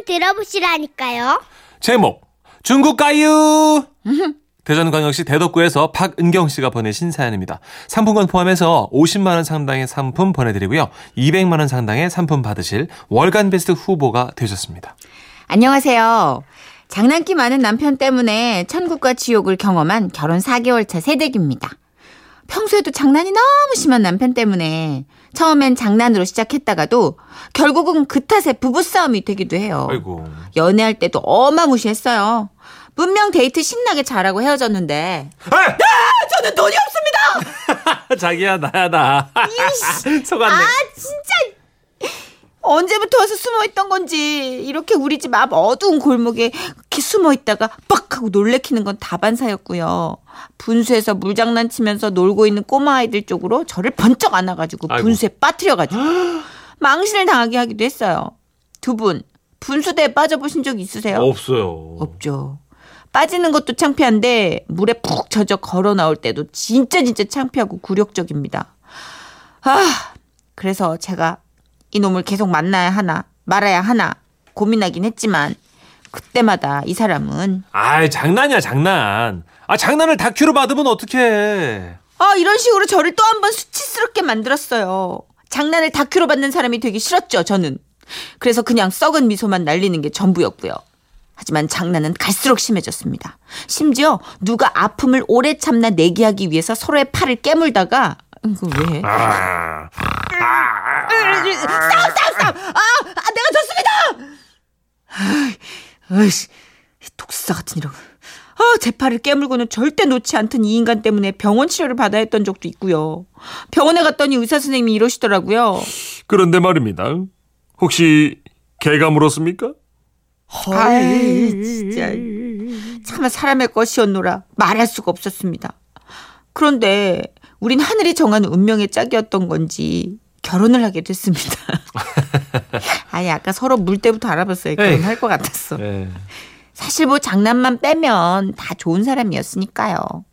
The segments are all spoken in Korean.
한번 들어보시라니까요. 제목 중국 가유 대전광역시 대덕구에서 박은경 씨가 보내신 사연입니다. 상품권 포함해서 50만 원 상당의 상품 보내드리고요. 200만 원 상당의 상품 받으실 월간 베스트 후보가 되셨습니다. 안녕하세요. 장난기 많은 남편 때문에 천국과 지옥을 경험한 결혼 4개월 차 새댁입니다. 평소에도 장난이 너무 심한 남편 때문에 처음엔 장난으로 시작했다가도 결국은 그 탓에 부부싸움이 되기도 해요. 아이고. 연애할 때도 어마무시했어요. 분명 데이트 신나게 잘하고 헤어졌는데 아! 저는 돈이 없습니다. 자기야 나야 나. 속았네. 아 진짜 언제부터 와서 숨어 있던 건지 이렇게 우리 집 앞 어두운 골목에 숨어 있다가 빡 하고 놀래키는 건 다반사였고요. 분수에서 물장난치면서 놀고 있는 꼬마 아이들 쪽으로 저를 번쩍 안아가지고. 분수에 빠뜨려가지고 망신을 당하게 하기도 했어요. 두 분 분수대에 빠져보신 적 있으세요? 없어요. 없죠. 빠지는 것도 창피한데 물에 푹 젖어 걸어 나올 때도 진짜 진짜 창피하고 굴욕적입니다. 아, 그래서 제가 이놈을 계속 만나야 하나 말아야 하나 고민하긴 했지만 그때마다 이 사람은 아이 장난이야 장난. 아 장난을 다큐로 받으면 어떡해. 아 이런 식으로 저를 또 한 번 수치스럽게 만들었어요. 장난을 다큐로 받는 사람이 되기 싫었죠 저는. 그래서 그냥 썩은 미소만 날리는 게 전부였고요. 하지만 장난은 갈수록 심해졌습니다. 심지어 누가 아픔을 오래 참나 내기하기 위해서 서로의 팔을 깨물다가 이거 왜? 아. 싸움 싸움 싸움! 아, 아 내가 졌습니다! 아이씨 이 독사 같은 이런 아, 제 팔을 깨물고는 절대 놓지 않던 이 인간 때문에 병원 치료를 받아야 했던 적도 있고요. 병원에 갔더니 의사 선생님이 이러시더라고요. 그런데 말입니다. 혹시 개가 물었습니까? 아이, 진짜. 차마 사람의 것이었노라 말할 수가 없었습니다. 그런데 우린 하늘이 정한 운명의 짝이었던 건지 결혼을 하게 됐습니다. 아니 아까 서로 물 때부터 알아봤어요. 결혼할 것 같았어. 네. 사실 뭐 장난만 빼면 다 좋은 사람이었으니까요.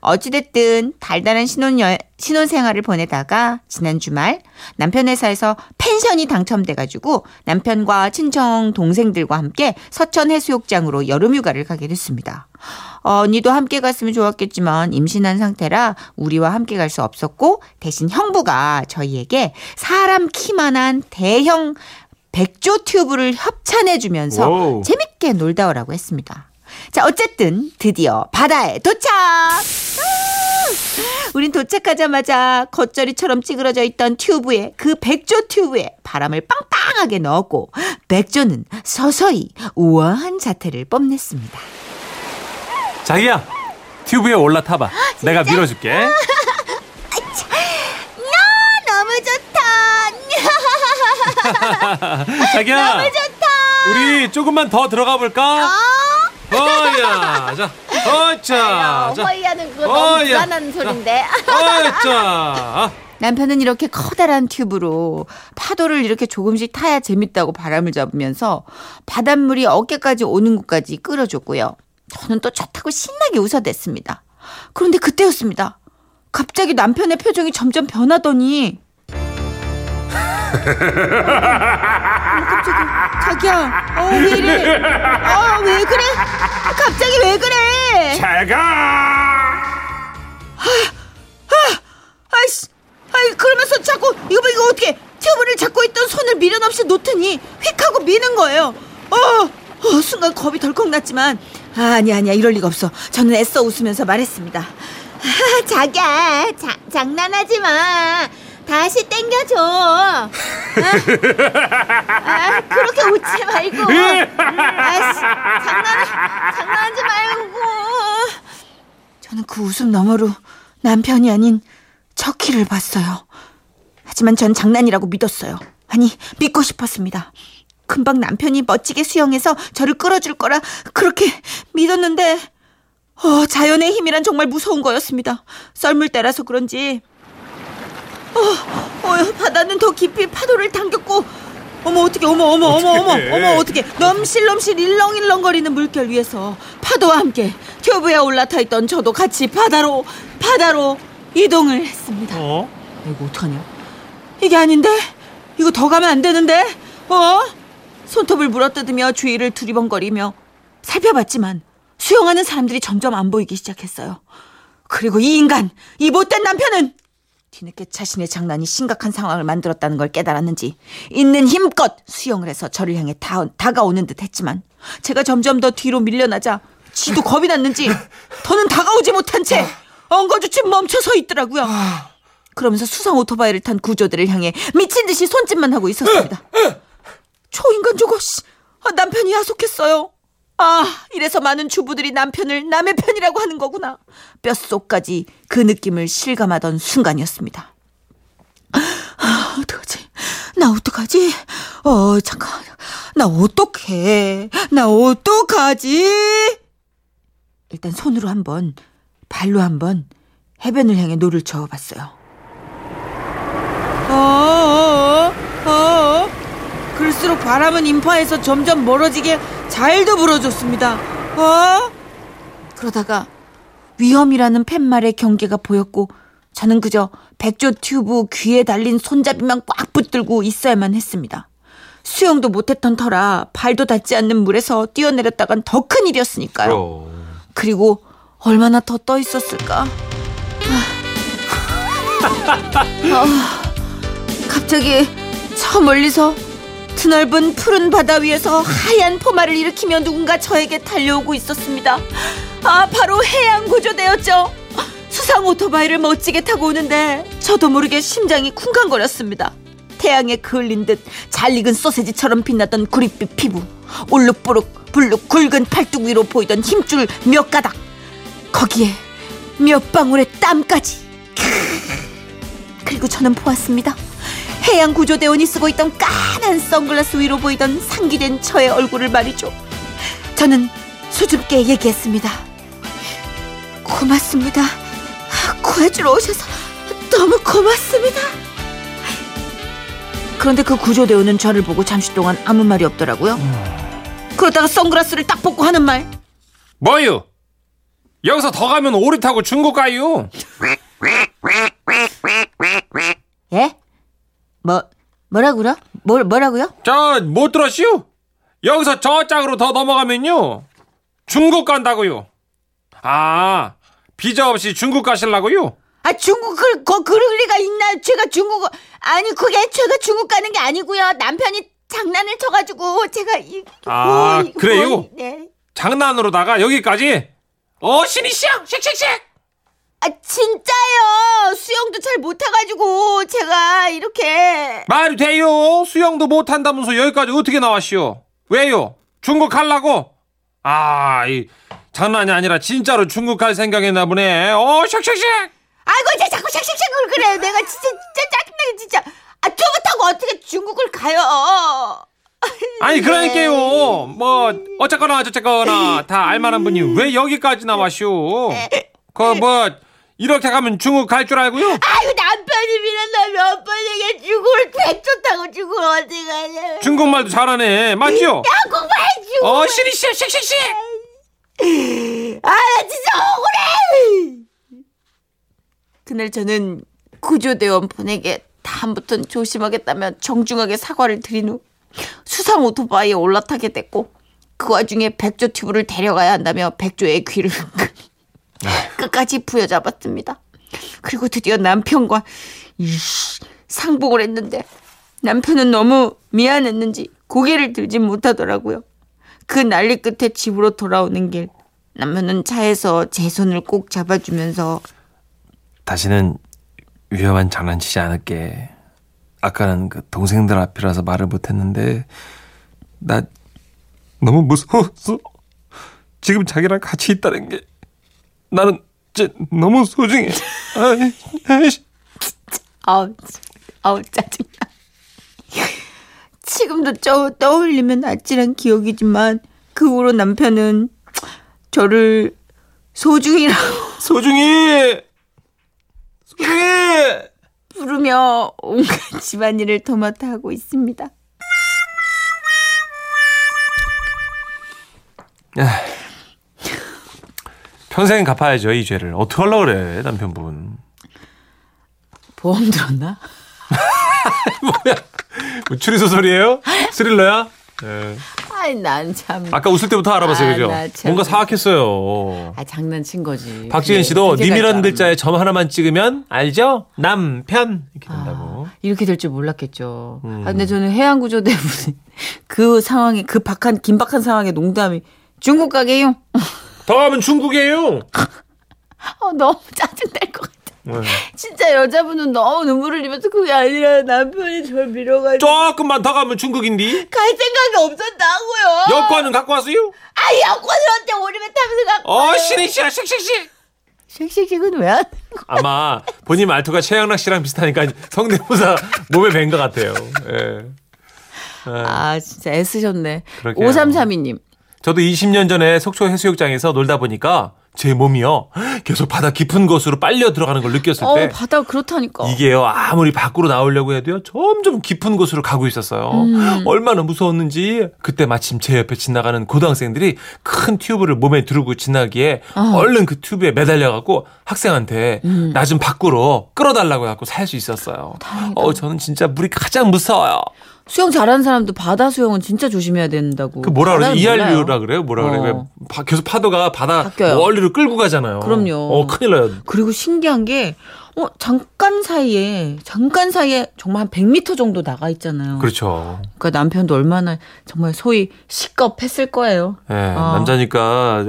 어찌됐든 달달한 신혼 여, 신혼 생활을 보내다가 지난 주말 남편 회사에서 펜션이 당첨돼가지고 남편과 친정 동생들과 함께 서천 해수욕장으로 여름 휴가를 가게 됐습니다. 어, 언니도 함께 갔으면 좋았겠지만 임신한 상태라 우리와 함께 갈 수 없었고 대신 형부가 저희에게 사람 키만한 대형 백조 튜브를 협찬해주면서. 재밌게 놀다 오라고 했습니다. 자, 어쨌든 드디어 바다에 도착! 아! 우린 도착하자마자 겉절이처럼 찌그러져 있던 튜브에 그 백조 튜브에 바람을 빵빵하게 넣었고 백조는 서서히 우아한 자태를 뽐냈습니다. 자기야 튜브에 올라타봐. 내가 밀어줄게. 너무 좋다. 자기야 너무 좋다. 우리 조금만 더 들어가 볼까? 어야 자 어자 자 허이하는 그거 너무. 불안한 소린데. 어자 남편은 이렇게 커다란 튜브로 파도를 이렇게 조금씩 타야 재밌다고 바람을 잡으면서 바닷물이 어깨까지 오는 곳까지 끌어줬고요. 저는 또 좋다고 신나게 웃어댔습니다. 그런데 그때였습니다. 갑자기 남편의 표정이 점점 변하더니 어, 깜짝이야. 자기야, 어, 왜 이래? 아, 왜 그래? 갑자기 왜 그래? 잘가 아이씨, 아이 그러면서 자꾸 이거 봐 이거 어떻게 튜브를 잡고 있던 손을 미련 없이 놓더니 휙 하고 미는 거예요. 어, 어 순간 겁이 덜컥 났지만 아, 아니 아니야 이럴 리가 없어. 저는 애써 웃으면서 말했습니다. 아, 자기야, 자, 장난하지 마. 다시 땡겨줘. 아, 아, 그렇게 웃지 말고. 아이씨, 장난, 장난하지 말고. 저는 그 웃음 너머로 남편이 아닌 척키를 봤어요. 하지만 전 장난이라고 믿었어요. 아니, 믿고 싶었습니다. 금방 남편이 멋지게 수영해서 저를 끌어줄 거라 그렇게 믿었는데, 어, 자연의 힘이란 정말 무서운 거였습니다. 썰물 때라서 그런지. 어, 어, 바다는 더 깊이 파도를 당겼고, 어머 어떻게 어머 어머 어머 어머. 어머 어떻게 넘실넘실 일렁일렁거리는 물결 위에서 파도와 함께 튜브에 올라타 있던 저도 같이 바다로 바다로 이동을 했습니다. 어? 이거 어떡하냐? 이게 아닌데? 이거 더 가면 안 되는데? 어? 손톱을 물어뜯으며 주위를 두리번거리며 살펴봤지만 수영하는 사람들이 점점 안 보이기 시작했어요. 그리고 이 인간, 이 못된 남편은 뒤늦게 자신의 장난이 심각한 상황을 만들었다는 걸 깨달았는지 있는 힘껏 수영을 해서 저를 향해 다, 다가오는 듯 했지만 제가 점점 더 뒤로 밀려나자 지도 겁이 났는지 더는 다가오지 못한 채 엉거주춤 멈춰 서 있더라고요. 그러면서 수상 오토바이를 탄 구조대를 향해 미친 듯이 손짓만 하고 있었습니다. 초인간 저거 씨, 아, 남편이 야속했어요. 아, 이래서 많은 주부들이 남편을 남의 편이라고 하는 거구나. 뼛속까지 그 느낌을 실감하던 순간이었습니다. 아, 어떡하지? 나 어떡하지? 어, 잠깐. 나 어떡해? 나 어떡하지? 일단 손으로 한 번, 발로 한 번 해변을 향해 노를 저어봤어요. 어. 그럴수록 바람은 인파에서 점점 멀어지게 잘도 불어줬습니다. 어? 그러다가 위험이라는 팻말의 경계가 보였고 저는 그저 백조 튜브 귀에 달린 손잡이만 꽉 붙들고 있어야만 했습니다. 수영도 못했던 터라 발도 닿지 않는 물에서 뛰어내렸다간 더 큰 일이었으니까요. 그리고 얼마나 더 떠 있었을까? 아, 갑자기 저 멀리서 드넓은 푸른 바다 위에서 하얀 포마를 일으키며 누군가 저에게 달려오고 있었습니다. 아, 바로 해양 구조대였죠. 수상 오토바이를 멋지게 타고 오는데 저도 모르게 심장이 쿵쾅거렸습니다. 태양에 그을린 듯 잘 익은 소세지처럼 빛나던 구릿빛 피부, 올룩보룩 불룩 굵은 팔뚝 위로 보이던 힘줄 몇 가닥, 거기에 몇 방울의 땀까지. 그리고 저는 보았습니다. 해양 구조대원이 쓰고 있던 까만 선글라스 위로 보이던 상기된 저의 얼굴을 말이죠. 저는 수줍게 얘기했습니다. 고맙습니다. 구해주러 오셔서 너무 고맙습니다. 그런데 그 구조대원은 저를 보고 잠시 동안 아무 말이 없더라고요. 그러다가 선글라스를 딱 벗고 하는 말. 뭐유? 여기서 더 가면 오리 타고 중국 가요. 예? 뭐 뭐라고요? 뭘 뭐라고요? 저못 들었슈? 여기서 저 짝으로 더 넘어가면요 중국 간다고요. 아 비자 없이 중국 가실라고요? 아 중국을 거 그럴 리가 있나? 제가 중국 아니 그게 제가 중국 가는 게 아니고요. 남편이 장난을 쳐가지고 제가 이 아, 뭐, 그래요? 뭐, 네. 장난으로다가 여기까지 어 신이시여 씩씩씩 아 진짜요. 수영도 잘 못해가지고 제가 이렇게. 말이 돼요? 수영도 못한다면서 여기까지 어떻게 나왔시오? 왜요? 중국 갈라고? 아 이 장난이 아니라 진짜로 중국 갈 생각했나 보네. 어 씩씩씩 아이고 쟤 자꾸 샥샥샥을 그래요. 내가 진짜 진짜 짜증나게 진짜. 아 타고 어떻게 중국을 가요? 아니 그러니까요. 뭐 어쨌거나 어쨌거나 다 알만한 분이 왜 여기까지 나왔쇼 그뭐 이렇게 가면 중국 갈 줄 알고요 아이고 남편이 몇 번이게 중국을 백조 타고 중국 어디 가냐? 중국말도 잘하네 맞죠 한국말 중국. 어 신이씨 씩씩씩 아, 나 진짜 억울해! 그날 저는 구조대원 분에게 다음부터는 조심하겠다며 정중하게 사과를 드린 후 수상 오토바이에 올라타게 됐고 그 와중에 백조 튜브를 데려가야 한다며 백조의 귀를 끝까지 부여잡았습니다. 그리고 드디어 남편과 상복을 했는데 남편은 너무 미안했는지 고개를 들지 못하더라고요. 그 난리 끝에 집으로 돌아오는 길 남편은 차에서 제 손을 꼭 잡아주면서 다시는 위험한 장난치지 않을게 아까는 그 동생들 앞이라서 말을 못했는데 나 너무 무서웠어 지금 자기랑 같이 있다는 게 나는 진짜 너무 소중해. 아우 아우 짜증나. 지금도 저, 떠올리면 아찔한 기억이지만 그 후로 남편은 저를 소중이라고 소중히! 소중히! 부르며 온갖 집안일을 도맡아 하고 있습니다 평생 갚아야죠 이 죄를 어떻게 하려 그래 남편분 보험 들었나? 뭐야 뭐 추리 소설이에요 스릴러야 예. 아이 난 참. 아까 웃을 때부터 알아봤어요, 아, 그죠? 뭔가 사악했어요. 아 장난친 거지. 그래, 씨도 님이라는 글자에 점 하나만 찍으면 알죠? 남편 이렇게 된다고. 아, 이렇게 될 줄 몰랐겠죠. 음. 아, 근데 저는 해양 구조 때문에 그 상황에 그 박한 긴박한 상황에 농담이 중국 가게요. 다음은 중국이에요. 어, 너무 짜증 날 것 같아. 네. 진짜 여자분은 너무 눈물을 흘리면서 그게 아니라 남편이 저를 밀어가지고 조금만 더 가면 중국인디. 갈 생각이 없었다고요. 여권은 갖고 왔어요? 아 여권을 언제 오리배 타면서 갖고 어. 신이씨야, 씩씩씩. 씩씩씩은 왜 안? 아마 본인 말투가 최양락 씨랑 비슷하니까 성대모사 몸에 밴것 같아요. 예. 아 진짜 애쓰셨네. 그러게요. 5332님. 저도 20년 전에 속초 해수욕장에서 놀다 보니까 제 몸이요 계속 바다 깊은 곳으로 빨려 들어가는 걸 느꼈을 어 때 바다 그렇다니까. 이게요 아무리 밖으로 나오려고 해도요 점점 깊은 곳으로 가고 있었어요. 음. 얼마나 무서웠는지 그때 마침 제 옆에 지나가는 고등학생들이 큰 튜브를 몸에 두르고 지나기에 어. 얼른 그 튜브에 매달려 갖고 학생한테 음. 나좀 밖으로 끌어달라고 해갖고 살 수 있었어요. 어 저는 진짜 물이 가장 무서워요. 수영 잘하는 사람도 바다 수영은 진짜 조심해야 된다고. 그 뭐라 그러지? 이알류라 그래요? 뭐라 그래요? 어. 왜 바- 계속 파도가 바다 바뀌어요. 멀리로 끌고 가잖아요. 그럼요. 어, 큰일 나요. 그리고 신기한 게, 어, 잠깐 사이에, 잠깐 사이에 정말 한 100m 정도 나가 있잖아요. 그렇죠. 그러니까 남편도 얼마나 정말 소위 시겁했을 거예요. 예, 어. 남자니까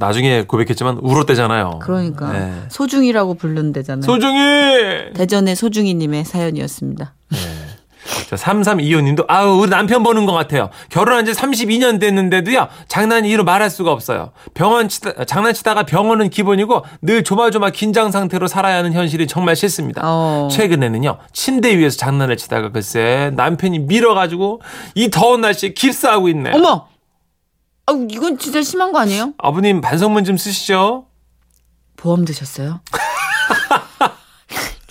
나중에 고백했지만 울었대잖아요. 그러니까. 예. 소중이라고 부른대잖아요. 소중히! 대전의 소중이님의 사연이었습니다. 자, 3325님도, 아우, 우리 남편 보는 것 같아요. 결혼한 지 32년 됐는데도요, 장난이 이로 말할 수가 없어요. 병원 치다, 장난치다가 병원은 기본이고, 늘 조마조마 긴장 상태로 살아야 하는 현실이 정말 싫습니다. 어. 최근에는요, 침대 위에서 장난을 치다가 글쎄, 남편이 밀어가지고, 이 더운 날씨에 깁스하고 있네. 어머! 아 이건 진짜 심한 거 아니에요? 아버님, 반성문 좀 쓰시죠? 보험 드셨어요?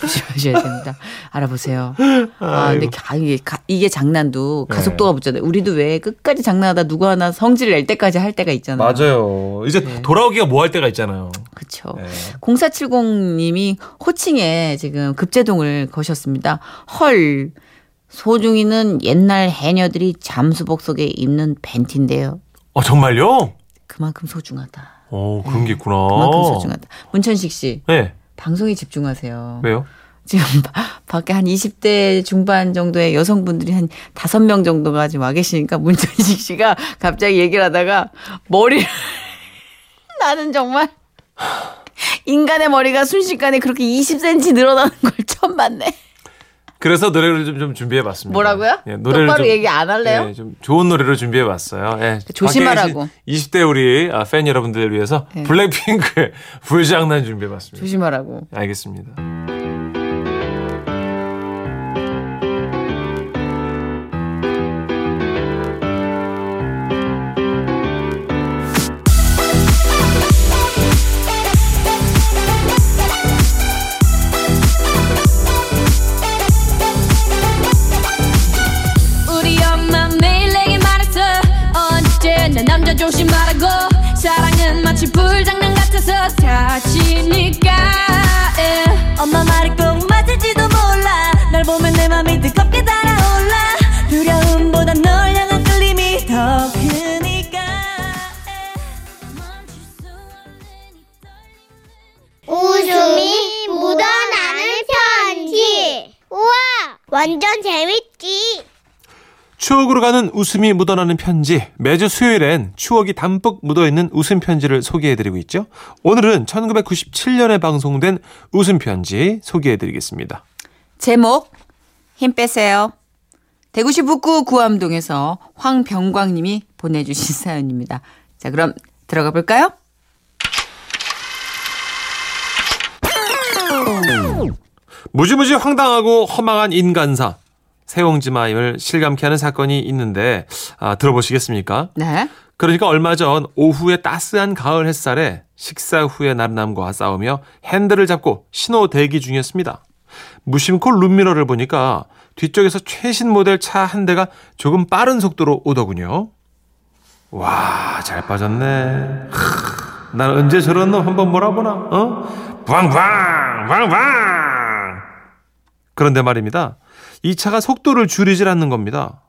조심하셔야 됩니다. 알아보세요. 아, 근데 가- 이게, 가- 이게 장난도 가속도가 붙잖아요. 우리도 왜 끝까지 장난하다 누구 하나 성질 낼 때까지 할 때가 있잖아요. 맞아요. 이제 돌아오기가 뭐 할 때가 있잖아요. 그렇죠. 네. 0470님이 호칭에 지금 급제동을 거셨습니다. 헐. 소중이는 옛날 해녀들이 잠수복 속에 입는 팬티인데요. 어, 정말요? 그만큼 소중하다. 어, 그런 게 있구나. 그만큼 소중하다. 문천식 씨, 네. 방송에 집중하세요. 왜요? 지금 바- 밖에 한 20대 중반 정도의 여성분들이 한 5명 정도가 지금 와 계시니까 문천식 씨가 갑자기 얘기를 하다가 머리를 나는 정말 인간의 머리가 순식간에 그렇게 20cm 늘어나는 걸 처음 봤네. 그래서 노래를 좀, 좀 준비해봤습니다. 뭐라고요? 예, 노래를 똑바로 좀, 얘기 안 할래요? 예, 좀 좋은 노래를 준비해봤어요. 예, 조심하라고. 밖에 계신 20대 우리 아, 팬 여러분들을 위해서 네. 블랙핑크의 불장난 준비해봤습니다. 조심하라고. 알겠습니다. 다치니까 예. 엄마 말이 꼭 맞을지도 몰라 널 보면 내 맘이 뜨겁게 달아올라 두려움보다 널 향한 끌림이 더 크니까 예. 이 떨림은 웃음이 묻어나는 편지. 우와, 완전 재밌지. 추억으로 가는 웃음이 묻어나는 편지. 매주 수요일엔 추억이 담뿍 묻어있는 웃음 편지를 소개해드리고 있죠. 오늘은 1997년에 방송된 웃음 편지 소개해드리겠습니다. 제목 힘 빼세요. 대구시 북구 구암동에서 황병광님이 보내주신 사연입니다. 자 그럼 들어가 볼까요? 무지무지 황당하고 허망한 인간사. 세옹지마임을 실감케 하는 사건이 있는데 아, 들어보시겠습니까? 네. 그러니까 얼마 전 오후에 따스한 가을 햇살에 식사 후에 남남과 싸우며 핸들을 잡고 신호 대기 중이었습니다. 무심코 룸미러를 보니까 뒤쪽에서 최신 모델 차 한 대가 조금 빠른 속도로 오더군요. 와, 잘 빠졌네. 하, 난 언제 저런 놈 한번 몰아보나? 어? 부앙부앙! 부앙부앙! 그런데 말입니다. 이 차가 속도를 줄이질 않는 겁니다.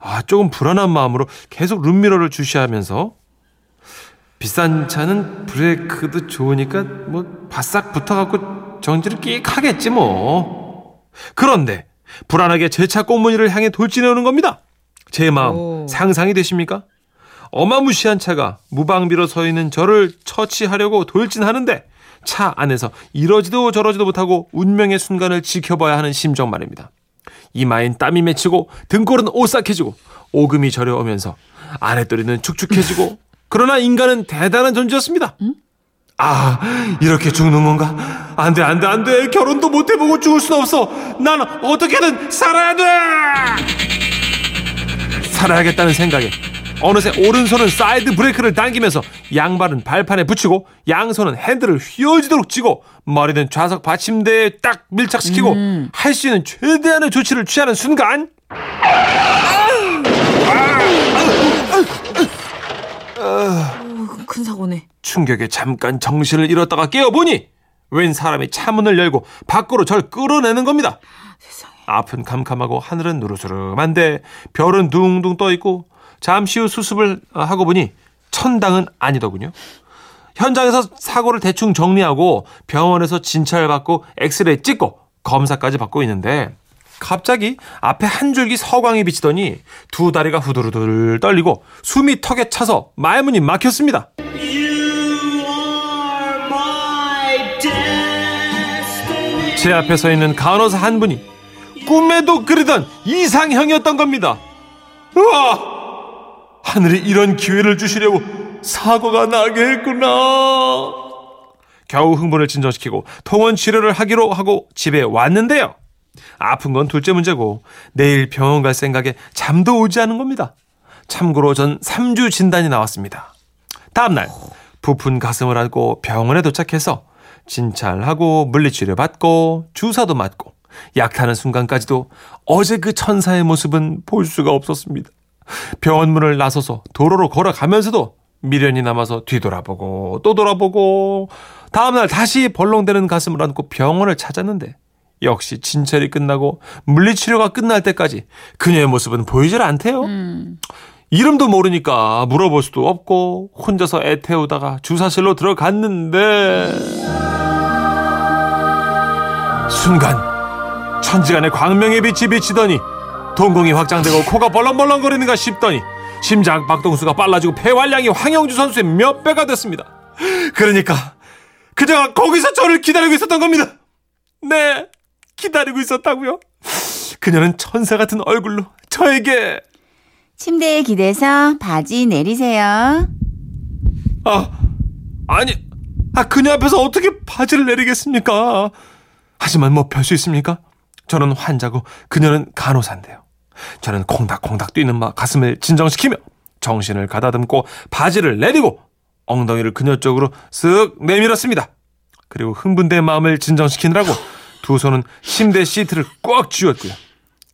아, 조금 불안한 마음으로 계속 룸미러를 주시하면서 비싼 차는 브레이크도 좋으니까 뭐 바싹 붙어갖고 정지를 끽 하겠지 뭐. 그런데 불안하게 제 차 꽃무늬를 향해 돌진해 오는 겁니다. 제 마음 오. 상상이 되십니까? 어마무시한 차가 무방비로 서 있는 저를 처치하려고 돌진하는데 차 안에서 이러지도 저러지도 못하고 운명의 순간을 지켜봐야 하는 심정 말입니다. 이마엔 땀이 맺히고 등골은 오싹해지고 오금이 저려오면서 아랫도리는 축축해지고 그러나 인간은 대단한 존재였습니다. 아 이렇게 죽는 건가? 안돼 안돼 안돼 결혼도 못 해보고 죽을 순 없어. 난 어떻게든 살아야 돼. 살아야겠다는 생각에 어느새 오른손은 사이드 브레이크를 당기면서 양발은 발판에 붙이고 양손은 핸들을 휘어지도록 쥐고 머리는 좌석 받침대에 딱 밀착시키고 할수 있는 최대한의 조치를 취하는 순간 큰 사고네. 충격에 잠깐 정신을 잃었다가 깨어보니 웬 사람이 차문을 열고 밖으로 절 끌어내는 겁니다. 앞은 캄캄하고 하늘은 누르스름한데 별은 둥둥 떠 있고 잠시 후 수습을 하고 보니 천당은 아니더군요. 현장에서 사고를 대충 정리하고 병원에서 진찰 받고 엑스레이 찍고 검사까지 받고 있는데 갑자기 앞에 한 줄기 서광이 비치더니 두 다리가 후두루들 떨리고 숨이 턱에 차서 말문이 막혔습니다. 제 앞에 서 있는 간호사 한 분이 꿈에도 그리던 이상형이었던 겁니다. 우와! 하늘이 이런 기회를 주시려고 사고가 나게 했구나. 겨우 흥분을 진정시키고 통원 치료를 하기로 하고 집에 왔는데요. 아픈 건 둘째 문제고 내일 병원 갈 생각에 잠도 오지 않은 겁니다. 참고로 전 3주 진단이 나왔습니다. 다음날 부푼 가슴을 안고 병원에 도착해서 진찰하고 물리치료 받고 주사도 맞고 약 타는 순간까지도 어제 그 천사의 모습은 볼 수가 없었습니다. 병원 문을 나서서 도로로 걸어가면서도 미련이 남아서 뒤돌아보고 또 돌아보고 다음날 다시 벌렁대는 가슴을 안고 병원을 찾았는데 역시 진찰이 끝나고 물리치료가 끝날 때까지 그녀의 모습은 보이질 않대요. 이름도 모르니까 물어볼 수도 없고 혼자서 애태우다가 주사실로 들어갔는데 순간 천지간에 광명의 빛이 비치더니 동공이 확장되고 코가 벌렁벌렁거리는가 싶더니 심장 박동수가 빨라지고 폐활량이 황영주 선수의 몇 배가 됐습니다. 그러니까 그녀가 거기서 저를 기다리고 있었던 겁니다. 네, 기다리고 있었다고요. 그녀는 천사 같은 얼굴로 저에게 침대에 기대서 바지 내리세요. 아 아니 아 그녀 앞에서 어떻게 바지를 내리겠습니까? 하지만 뭐 별 수 있습니까? 저는 환자고 그녀는 간호사인데요. 저는 콩닥콩닥 뛰는 막 가슴을 진정시키며 정신을 가다듬고 바지를 내리고 엉덩이를 그녀 쪽으로 쓱 내밀었습니다. 그리고 흥분된 마음을 진정시키느라고 두 손은 침대 시트를 꽉 쥐었고요.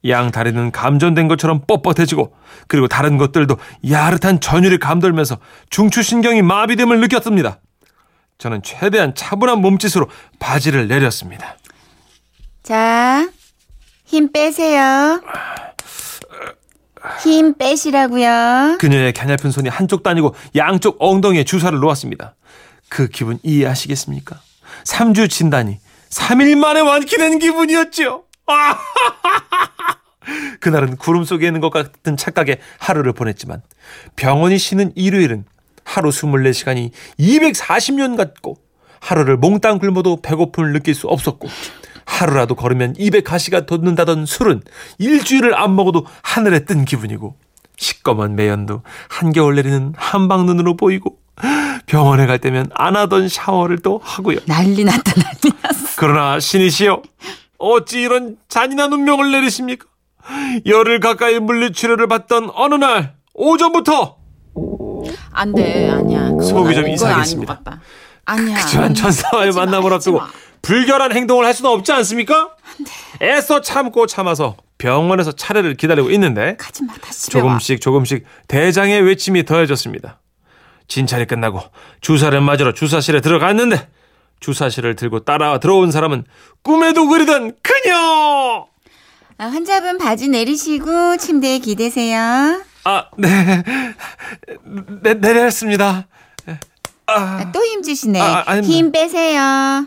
양 다리는 감전된 것처럼 뻣뻣해지고 그리고 다른 것들도 야릇한 전율이 감돌면서 중추신경이 마비됨을 느꼈습니다. 저는 최대한 차분한 몸짓으로 바지를 내렸습니다. 자, 힘 빼세요. 힘 빼시라고요. 그녀의 갸냘픈 손이 한쪽 다니고 양쪽 엉덩이에 주사를 놓았습니다. 그 기분 이해하시겠습니까? 3주 진단이 3일 만에 완쾌된 기분이었죠. 아! 그날은 구름 속에 있는 것 같은 착각에 하루를 보냈지만 병원이 쉬는 일요일은 하루 24시간이 240년 같고 하루를 몽땅 굶어도 배고픔을 느낄 수 없었고 하루라도 걸으면 입에 가시가 돋는다던 술은 일주일을 안 먹어도 하늘에 뜬 기분이고 시꺼먼 매연도 한겨울 내리는 한방 눈으로 보이고 병원에 갈 때면 안 하던 샤워를 또 하고요. 난리 났다, 난리 났어. 그러나 신이시여 어찌 이런 잔인한 운명을 내리십니까? 열흘 가까이 물리치료를 받던 어느 날 오전부터 안 돼, 아니야. 속이 좀 이상했습니다. 아니야. 그지만 천사와의 만남을 앞두고 마. 불결한 행동을 할 수는 없지 않습니까? 애써 참고 참아서 병원에서 차례를 기다리고 있는데 가지 마, 다시 집에 와. 조금씩 조금씩 대장의 외침이 더해졌습니다. 진찰이 끝나고 주사를 맞으러 주사실에 들어갔는데 주사실을 들고 따라 들어온 사람은 꿈에도 그리던 그녀! 아, 환자분 바지 내리시고 침대에 기대세요. 아, 네. 네, 내렸습니다. 아, 또 힘주시네. 아, 아닙니다. 힘 빼세요.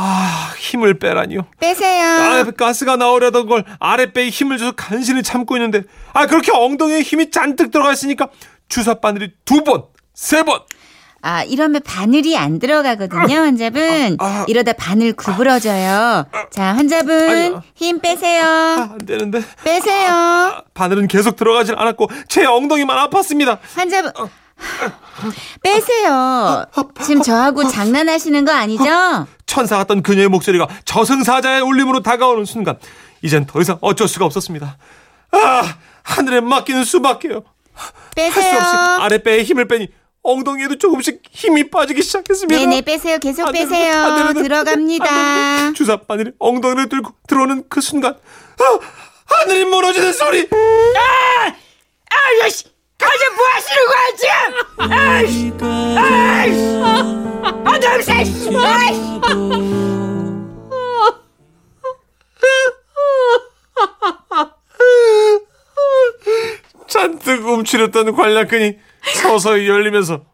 아, 힘을 빼라니요. 빼세요. 아, 가스가 나오려던 걸 아랫배에 힘을 줘서 간신히 참고 있는데, 아, 그렇게 엉덩이에 힘이 잔뜩 들어가 있으니까 주사 바늘이 두 번, 세 번. 아, 이러면 바늘이 안 들어가거든요, 환자분. 아, 아. 이러다 바늘 구부러져요. 자, 환자분. 힘 빼세요. 아, 안 되는데. 빼세요. 아, 바늘은 계속 들어가질 않았고, 제 엉덩이만 아팠습니다. 환자분, 빼세요. 지금 저하고 장난하시는 거 아니죠? 천사 같던 그녀의 목소리가 저승사자의 울림으로 다가오는 순간, 이젠 더 이상 어쩔 수가 없었습니다. 아, 하늘에 맡기는 수밖에요. 할수 빼세요. 없이 아랫배에 힘을 빼니 엉덩이에도 조금씩 힘이 빠지기 시작했습니다. 네네, 빼세요. 계속 안. 빼세요. 안 됩니다. 안 들어갑니다. 됩니다. 주사 바늘이 엉덩이를 들고 들어오는 그 순간 아, 하늘이 무너지는 소리 아저씨, 가서 뭐 하시는 거야, 지금? 아이씨, 아이씨, 아, 냄새, 아이씨. 잔뜩 움츠렸던 관략근이 서서히 열리면서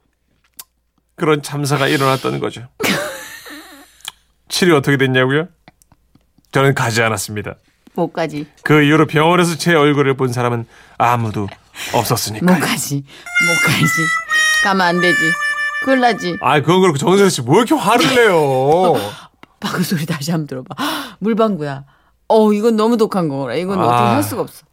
그런 참사가 일어났다는 거죠. 치료 어떻게 됐냐고요? 저는 가지 않았습니다. 뭐까지, 그 이후로 병원에서 제 얼굴을 본 사람은 아무도 없었으니까. 뭐까지, 뭐까지. 가면 안 되지. 큰일 나지. 아, 그건 그렇고 정선 씨 뭐 이렇게 화를 내요? 방금 소리 다시 한번 들어봐. 물방구야. 어, 이건 너무 독한 거라. 이건 어떻게 아. 할 수가 없어.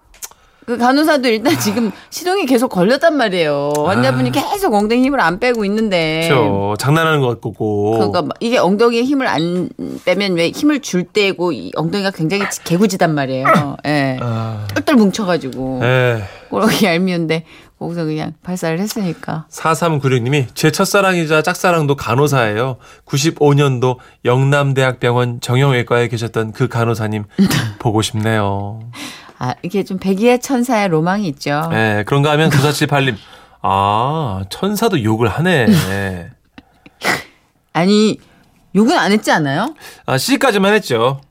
그 간호사도 일단 지금 시동이 계속 걸렸단 말이에요. 환자분이 계속 엉덩이 힘을 안 빼고 있는데. 그렇죠. 장난하는 것 같고. 그러니까 막 이게 엉덩이에 힘을 안 빼면 왜 힘을 줄 때고 이 엉덩이가 굉장히 개구지단 말이에요. 예. 아, 똘똘 뭉쳐가지고 에. 꼬락이 얄미운데 거기서 그냥 발사를 했으니까. 4396님이 제 첫사랑이자 짝사랑도 간호사예요. 95년도 영남대학병원 정형외과에 계셨던 그 간호사님 보고 싶네요. 아 이게 좀 백의의 천사의 로망이 있죠. 예, 그런가 하면 9478님. 아, 천사도 욕을 하네. 아니 욕은 안 했지 않아요? 아, C까지만 했죠.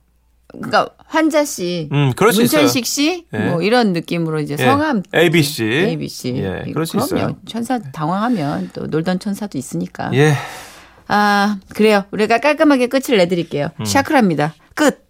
그러니까 환자 씨, 음, 그럴 수 있어요. 문천식 씨, 예. 뭐 이런 느낌으로 이제 예, 성함 ABC. ABC. 예, 그럴 수 그럼요. 있어요. 천사 당황하면 또 놀던 천사도 있으니까. 예. 아 그래요. 우리가 깔끔하게 끝을 내드릴게요. 음. 샤크라입니다. 끝.